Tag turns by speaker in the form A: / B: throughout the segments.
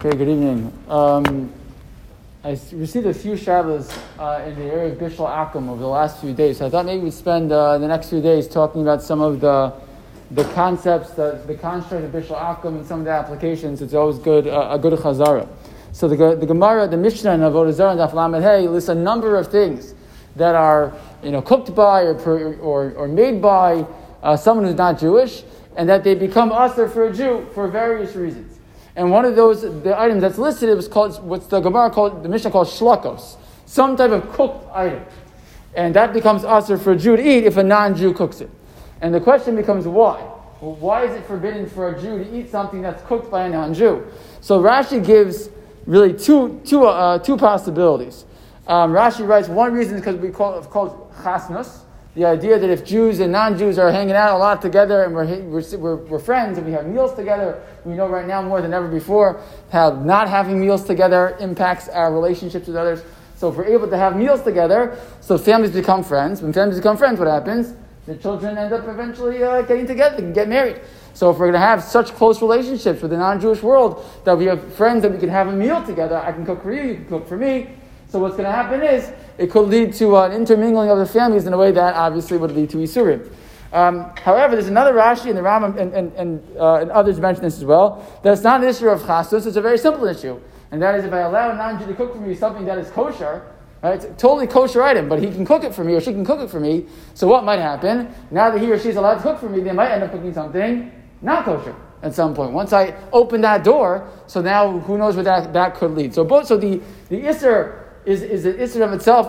A: Okay, good evening. Um, I received a few Shabbos uh, in the area of Bishul Akum over the last few days. So I thought maybe we'd spend uh, the next few days talking about some of the the concepts, the, the construct of Bishul Akum and some of the applications. It's always good, uh, a good chazara. So the, the Gemara, the Mishnah in Avodah Zarah and Daf Hey lists a number of things that are you know, cooked by or, per- or, or made by uh, someone who's not Jewish and that they become usher for a Jew for various reasons. And one of those, the items that's listed, was called, what's the Gemara called, the Mishnah called shlakos, some type of cooked item. And that becomes usher for a Jew to eat if a non-Jew cooks it. And the question becomes why? Well, why is it forbidden for a Jew to eat something that's cooked by a non-Jew? So Rashi gives really two, two, uh, two possibilities. Um, Rashi writes one reason is because we call it called chasnus, the idea that if Jews and non-Jews are hanging out a lot together and we're, we're, we're, we're friends and we have meals together, we know right now more than ever before how not having meals together impacts our relationships with others. So if we're able to have meals together, so families become friends. When families become friends, what happens? The children end up eventually uh, getting together and get married. So if we're going to have such close relationships with the non-Jewish world that we have friends that we can have a meal together, I can cook for you, you can cook for me. So what's going to happen is it could lead to an intermingling of the families in a way that obviously would lead to isurim. Um, however, there's another Rashi in the Rambam and, and, and, uh, and others mention this as well. That it's not an issue of chasnus; it's a very simple issue, and that is if I allow a non-Jew to cook for me something that is kosher, right, it's a totally kosher item, but he can cook it for me or she can cook it for me. So what might happen now that he or she is allowed to cook for me? They might end up cooking something not kosher at some point. Once I open that door, so now who knows where that, that could lead. So both so the the isser is is the isser of itself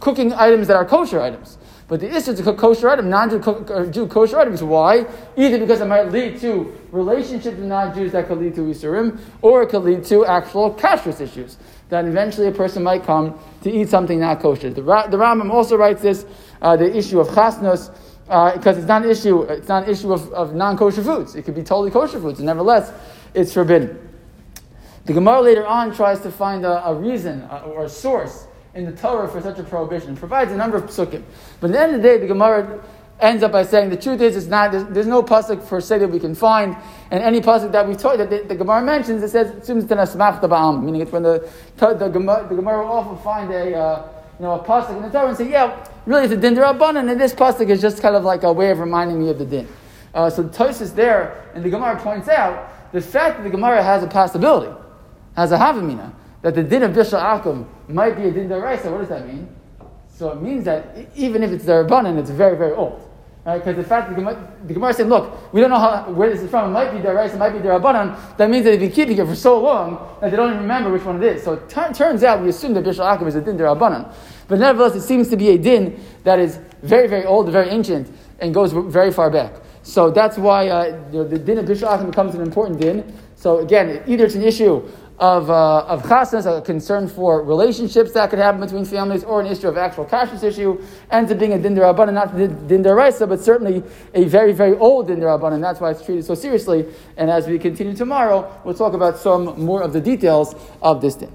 A: cooking items that are kosher items. But the issue to cook kosher item, non-Jew kosher items. Why? Either because it might lead to relationships with non-Jews that could lead to isurim, or it could lead to actual kashrus issues that eventually a person might come to eat something not kosher. The, the Rambam also writes this, uh, the issue of chasnos, because uh, it's not an issue. It's not an issue of, of non-kosher foods. It could be totally kosher foods, and nevertheless, it's forbidden. The Gemara later on tries to find a, a reason uh, or a source in the Torah for such a prohibition. It provides a number of psukim. But at the end of the day, the Gemara ends up by saying the truth is, it's not, there's, there's no pasuk per se that we can find, and any pasuk that we taught that the, the, Gemara mentions, it says meaning it's when the, the, the, Gemara, the Gemara will often find a, uh, you know, a pasuk in the Torah and say, yeah, really it's a din derabbanan, and this pasuk is just kind of like a way of reminding me of the din. Uh, so the Tosfos there, and the Gemara points out the fact that the Gemara has a possibility, has a havamina, that the din of Bishul Akum might be a din deraisa. What does that mean? So it means that even if it's derabanan, it's very, very old. Right? Because the fact that the Gemara, the saying, look, we don't know how, where this is from. It might be deraisa, it might be derabanan. That means that they've been keeping it for so long that they don't even remember which one it is. So it t- turns out we assume that Bishul Akum is a din derabanan. But nevertheless, it seems to be a din that is very, very old, very ancient, and goes very far back. So that's why uh, know, the din of Bishul Akum becomes an important din. So again, either it's an issue of, uh, of chasnas, a concern for relationships that could happen between families, or an issue of actual kashrus issue, ends up being a din derabbanan, not din deraisa, but certainly a very, very old din derabbanan. That's why it's treated so seriously. And as we continue tomorrow, we'll talk about some more of the details of this din.